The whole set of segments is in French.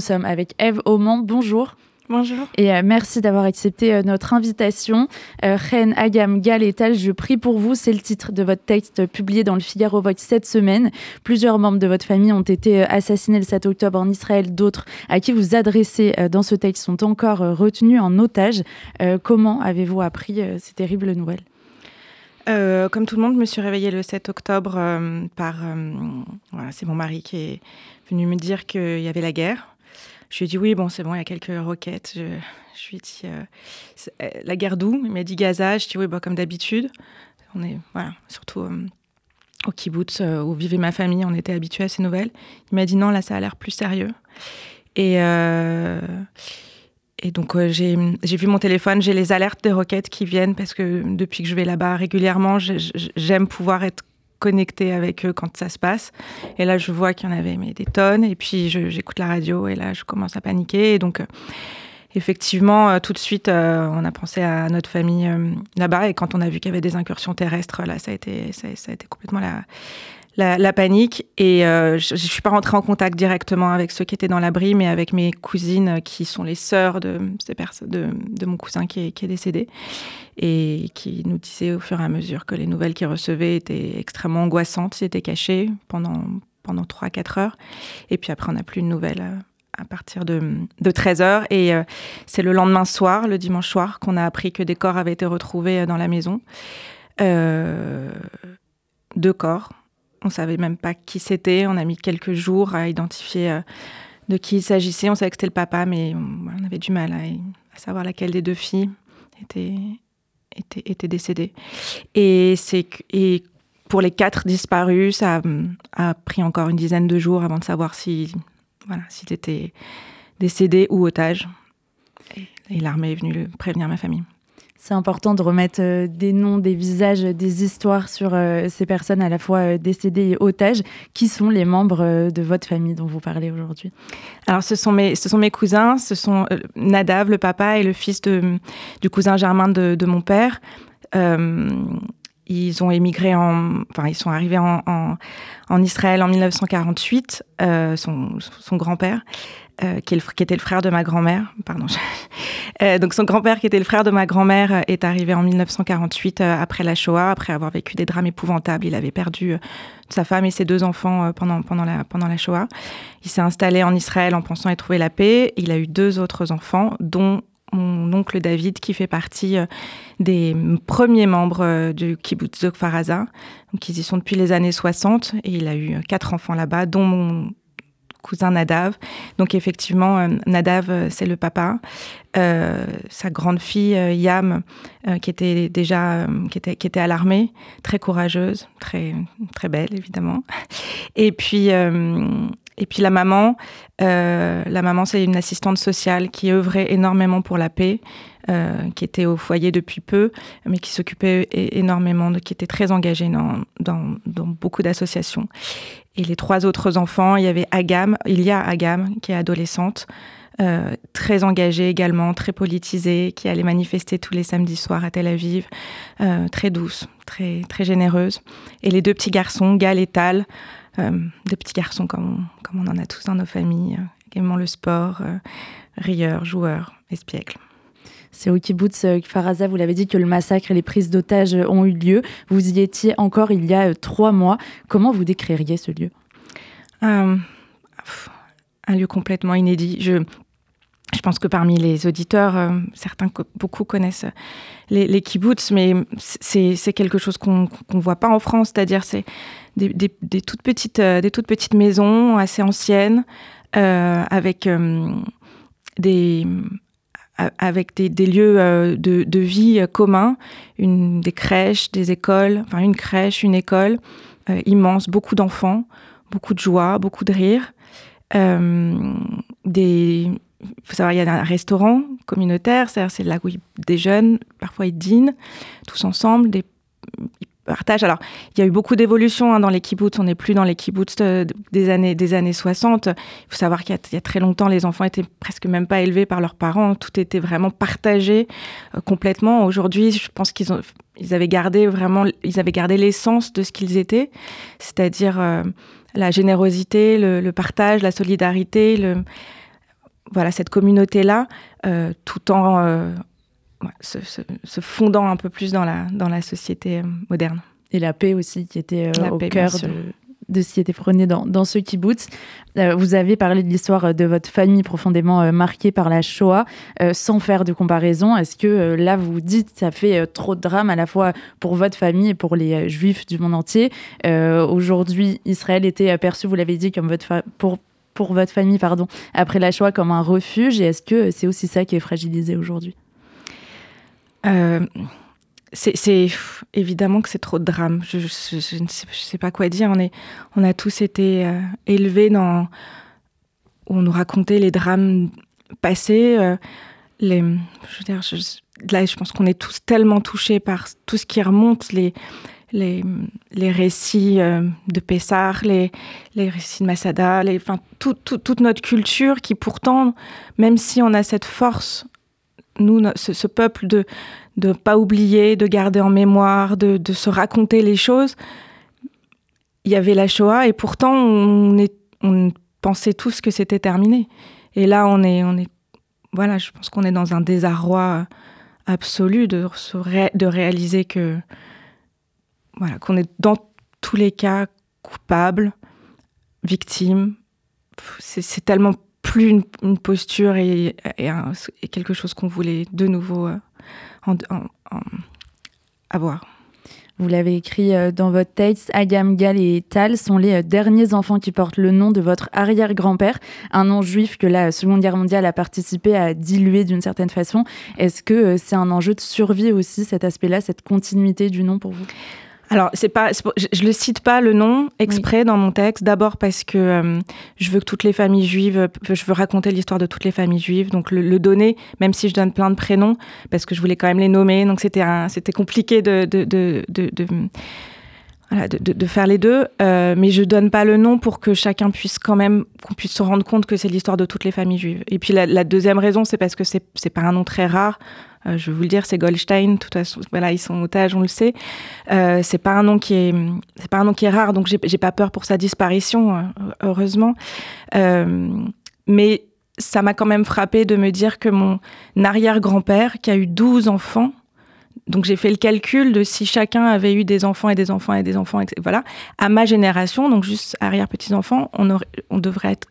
nous sommes avec Eve Auman. Bonjour. Bonjour. Et euh, merci d'avoir accepté euh, notre invitation. Euh, Reine Agam Tal, je prie pour vous. C'est le titre de votre texte publié dans le Figaro Vox cette semaine. Plusieurs membres de votre famille ont été assassinés le 7 octobre en Israël. D'autres à qui vous adressez dans ce texte sont encore retenus en otage. comment avez-vous appris ces terribles nouvelles? Comme tout le monde, je me suis réveillée le 7 octobre par... voilà, c'est mon mari qui est venu me dire qu'il y avait la guerre je lui ai dit oui, bon, c'est bon, il y a quelques roquettes. Je, lui ai dit euh, euh, la guerre d'où? Il m'a dit Gaza. Je lui ai dit oui, bah, comme d'habitude. On est, voilà, surtout euh, au kibbutz où vivait ma famille, on était habitués à ces nouvelles. Il m'a dit non, là, ça a l'air plus sérieux. Et, et donc, j'ai vu mon téléphone, j'ai les alertes des roquettes qui viennent parce que depuis que je vais là-bas régulièrement, j'aime pouvoir être connecter avec eux quand ça se passe. Et là, je vois qu'il y en avait des tonnes. Et puis, j'écoute la radio et là, je commence à paniquer. Et donc, euh, effectivement, euh, tout de suite, euh, on a pensé à notre famille là-bas. Et quand on a vu qu'il y avait des incursions terrestres, là, ça a été, ça, a été complètement la, la, panique. Et je ne suis pas rentrée en contact directement avec ceux qui étaient dans l'abri, mais avec mes cousines qui sont les sœurs de, mon cousin qui est, décédé et qui nous disait au fur et à mesure que les nouvelles qu'il recevait étaient extrêmement angoissantes, ils étaient pendant, pendant 3-4 heures. Et puis après, on n'a plus de nouvelles euh, à partir de, de 13 heures. Et euh, c'est le lendemain soir, le dimanche soir, qu'on a appris que des corps avaient été retrouvés euh, dans la maison. deux corps. On savait même pas qui c'était. On a mis quelques jours à identifier de qui il s'agissait. On savait que c'était le papa, mais on avait du mal à, savoir laquelle des deux filles était, était, était décédé. Et, et pour les quatre disparus, ça a, pris encore une dizaine de jours avant de savoir si, voilà, décédé ou otage. et l'armée est venue prévenir ma famille c'est important de remettre euh, des noms, des visages, des histoires sur euh, ces personnes à la fois euh, décédées et otages. Qui sont les membres de votre famille dont vous parlez aujourd'hui Alors, ce sont, mes, ce sont mes cousins, ce sont Nadav, le papa, et le fils de, du cousin germain de mon père. Ils ont émigré en, enfin, ils sont arrivés en, Israël en 1948. son, son grand-père. Euh, qui, était le frère de ma grand-mère. Pardon. Euh, donc son grand-père, qui était le frère de ma grand-mère, euh, est arrivé en 1948 après la Shoah, après avoir vécu des drames épouvantables. Il avait perdu sa femme et ses deux enfants pendant, pendant, la, pendant la Shoah. Il s'est installé en Israël en pensant y trouver la paix. Il a eu deux autres enfants, dont mon oncle David, qui fait partie des premiers membres du kibbutz de Faraza. Donc, ils y sont depuis les années 60 et il a eu quatre enfants là-bas, dont mon cousin Nadav. Donc effectivement, euh, Nadav, euh, c'est le papa. Euh, sa grande fille Yam, qui était déjà qui était, qui était à l'armée, très courageuse, très très belle évidemment. Et puis et puis la maman, la maman c'est une assistante sociale qui œuvrait énormément pour la paix. qui était au foyer depuis peu, mais qui s'occupait énormément, qui était très engagée dans, beaucoup d'associations. Et les trois autres enfants, il y avait Agam, il y a Agam qui est adolescente, euh, très engagée également, très politisée, qui allait manifester tous les samedis soirs à Tel Aviv, euh, très douce, très, très généreuse. Et les deux petits garçons, Gal et Tal, euh, deux petits garçons comme on, comme on en a tous dans nos familles, également le sport, rieurs, joueurs, espiègles. C'est au kibbutz Faraza, vous l'avez dit, que le massacre et les prises d'otages ont eu lieu. Vous y étiez encore il y a euh, trois mois. Comment vous décririez ce lieu? Euh, Un lieu complètement inédit. Je, je pense que parmi les auditeurs, euh, certains, beaucoup connaissent les, les kibbutz, mais c'est quelque chose qu'on ne voit pas en France. C'est-à-dire, c'est des, des, toutes petites, des toutes petites maisons assez anciennes, avec des des, lieux euh, de, vie communs, des crèches, des écoles, enfin une crèche, une école euh, immense, beaucoup d'enfants, beaucoup de joie, beaucoup de rire. Euh, des, faut savoir, il y a un restaurant communautaire, c'est là où des jeunes, parfois ils dînent tous ensemble, des, partage. Alors, il y a eu beaucoup d'évolutions hein, dans les kibbutz. On n'est plus dans les kibbutz des années, des années 60. Il faut savoir qu'il y, a très longtemps, les enfants étaient presque même pas élevés par leurs parents. Tout était vraiment partagé euh, complètement. Aujourd'hui, je pense qu'ils ont, ils avaient gardé vraiment, ils avaient gardé l'essence de ce qu'ils étaient, c'est-à-dire euh, la générosité, le, partage, la solidarité, le, voilà, cette communauté-là, tout en se, fondant un peu plus dans la, dans la société moderne. Et la paix aussi, qui était au cœur de, de ce qui était prôné dans, dans ce kibbutz. Euh, vous avez parlé de l'histoire de votre famille profondément euh, marquée par la Shoah, euh, sans faire de comparaison. Est-ce que là, vous dites ça fait trop de drame à la fois pour votre famille et pour les juifs du monde entier? Aujourd'hui, Israël était perçu, vous l'avez dit, comme votre pour, pour votre famille, pardon, après la Shoah, comme un refuge. Et est-ce que c'est aussi ça qui est fragilisé aujourd'hui? C'est évidemment que c'est trop de drame. Je, ne sais, pas quoi dire. On, est, on a tous été euh, élevés dans. on nous racontait les drames passés. Euh, les, je veux dire, là, je pense qu'on est tous tellement touchés par tout ce qui remonte, les, les, récits euh, de Pessar, les, les récits de Masada, les, enfin, toute notre culture qui pourtant, même si on a cette force, nous, ce peuple de, de pas oublier, de garder en mémoire, de, se raconter les choses. Il y avait la Shoah et pourtant on, est, on pensait tous que c'était terminé. Et là, on est, on est, voilà, je pense qu'on est dans un désarroi absolu de, de réaliser que, voilà, qu'on est dans tous les cas coupable, victime. C'est tellement plus une, posture et, quelque chose qu'on voulait de nouveau euh, en, à voir. Vous l'avez écrit euh, dans votre texte, Agam, Gal et Tal sont les euh, derniers enfants qui portent le nom de votre arrière-grand-père, un nom juif que la Seconde Guerre mondiale a participé à diluer d'une certaine façon. Est-ce que c'est un enjeu de survie aussi, cet aspect-là, cette continuité du nom pour vous? Alors, c'est pas, je, ne cite pas le nom exprès dans mon texte. D'abord parce que euh, je veux que toutes les familles juives, euh, je veux raconter l'histoire de toutes les familles juives, donc le, donner, même si je donne plein de prénoms, parce que je voulais quand même les nommer. Donc c'était c'était compliqué de de, de, de, de faire les deux, euh, mais je donne pas le nom pour que chacun puisse quand même, qu'on puisse se rendre compte que c'est l'histoire de toutes les familles juives. Et puis la, la deuxième raison, c'est parce que c'est, c'est pas un nom très rare. Euh, je vais vous le dire, c'est Goldstein. De toute façon, voilà, ils sont otages, on le sait. Euh, c'est pas un nom qui est, c'est pas un nom qui est rare, donc j'ai, pas peur pour sa disparition, euh, heureusement. Mais ça m'a quand même frappé de me dire que mon arrière-grand-père, qui a eu 12 enfants, donc j'ai fait le calcul de si chacun avait eu des enfants et des enfants et des enfants, voilà, à ma génération, donc juste arrière petits enfants, on,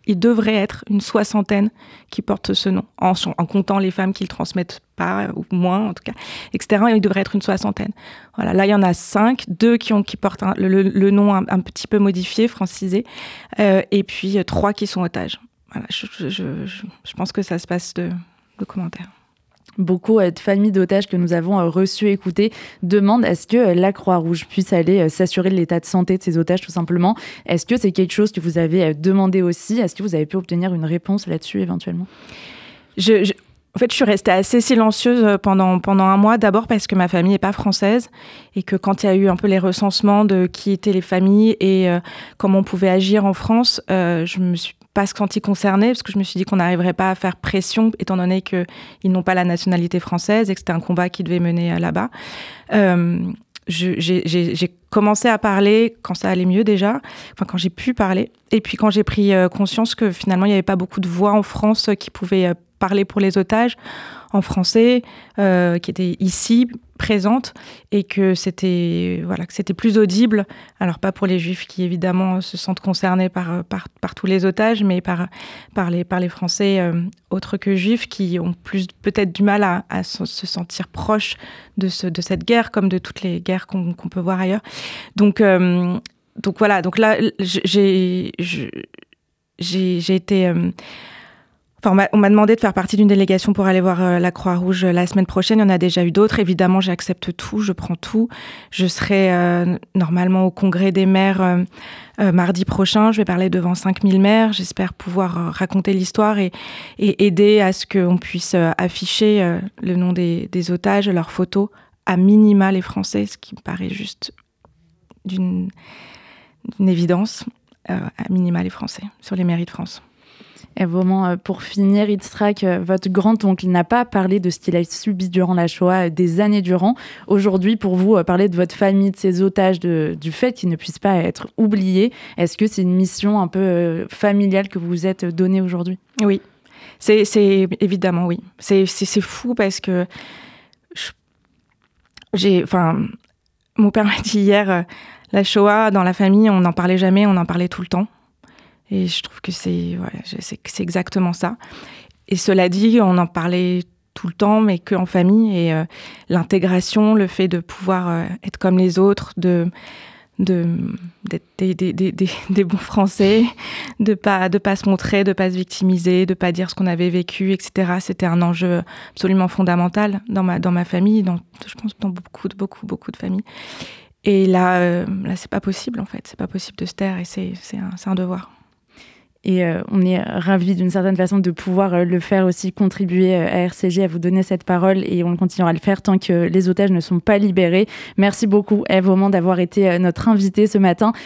il devrait être une soixantaine qui portent ce nom, en, comptant les femmes qui le transmettent pas ou moins en tout cas, etc. Il devrait être une soixantaine. Voilà, là il y en a cinq, deux qui portent le, nom un, petit peu modifié, francisé, euh, et puis euh, trois qui sont otages. Voilà, je, pense que ça se passe de commentaires beaucoup de familles d'otages que nous avons euh, reçues, écoutées, demandent est-ce que euh, la Croix-Rouge puisse aller euh, s'assurer de l'état de santé de ces otages, tout simplement. Est-ce que c'est quelque chose que vous avez demandé aussi? Est-ce que vous avez pu obtenir une réponse là-dessus éventuellement? En fait, je suis restée assez silencieuse pendant, pendant un mois, d'abord parce que ma famille n'est pas française et que quand il y a eu un peu les recensements de qui étaient les familles et comment on pouvait agir en France, je me suis pas senti concerné parce que je me suis dit qu'on n'arriverait pas à faire pression étant donné qu'ils n'ont pas la nationalité française et que c'était un combat qui devait mener euh, là-bas. Euh, j'ai commencé à parler quand ça allait mieux déjà, enfin quand j'ai pu parler. Et puis quand j'ai pris euh, conscience que finalement il n'y avait pas beaucoup de voix en France qui pouvaient parler pour les otages en français, qui étaient ici présente et que c'était voilà que c'était plus audible. Alors pas pour les juifs qui évidemment se sentent concernés par par, tous les otages, mais par par les par les Français euh, autres que juifs qui ont plus peut-être du mal à, à, se sentir proches de ce de cette guerre comme de toutes les guerres qu'on peut voir ailleurs. Donc euh, donc voilà donc là j'ai j'ai été euh, on m'a demandé de faire partie d'une délégation pour aller voir euh, la Croix-Rouge euh, la semaine prochaine. Il y en a déjà eu d'autres. Évidemment, j'accepte tout, je prends tout. Je serai euh, normalement au congrès des maires mardi prochain. Je vais parler devant 5000 maires. J'espère pouvoir raconter l'histoire et, aider à ce qu'on puisse afficher le nom des, otages, leurs photos, à minima les Français, ce qui me paraît juste d'une évidence, à minima les Français, sur les mairies de France. Et vraiment, euh, pour finir, Itzrak, euh, votre grand-oncle n'a pas parlé de ce qu'il a subi durant la Shoah euh, des années durant. Aujourd'hui, pour vous, parler de votre famille, de ses otages, du fait qu'ils ne puissent pas être oubliés, est-ce que c'est une mission un peu familiale que vous vous êtes donnée aujourd'hui? Oui. C'est évidemment oui. C'est fou parce que j'ai, enfin, mon père m'a dit hier, la Shoah dans la famille, on n'en parlait jamais, on en parlait tout le temps. Et je trouve que c'est exactement ça. Et cela dit, on en parlait tout le temps, mais qu'en famille. Et euh, l'intégration, le fait de pouvoir euh, être comme les autres, de d'être des, bons Français, de pas de pas se montrer, de pas se victimiser, de pas dire ce qu'on avait vécu, etc. C'était un enjeu absolument fondamental dans ma dans ma famille, dans je pense dans beaucoup de beaucoup beaucoup de familles. Et là, euh, là, c'est pas possible en fait. C'est pas possible de se taire et c'est un, un devoir. Et euh, on est ravis d'une certaine façon de pouvoir euh, le faire aussi, contribuer euh, à RCG, à vous donner cette parole et on continuera à le faire tant que les otages ne sont pas libérés. Merci beaucoup Eve d'avoir été notre invitée ce matin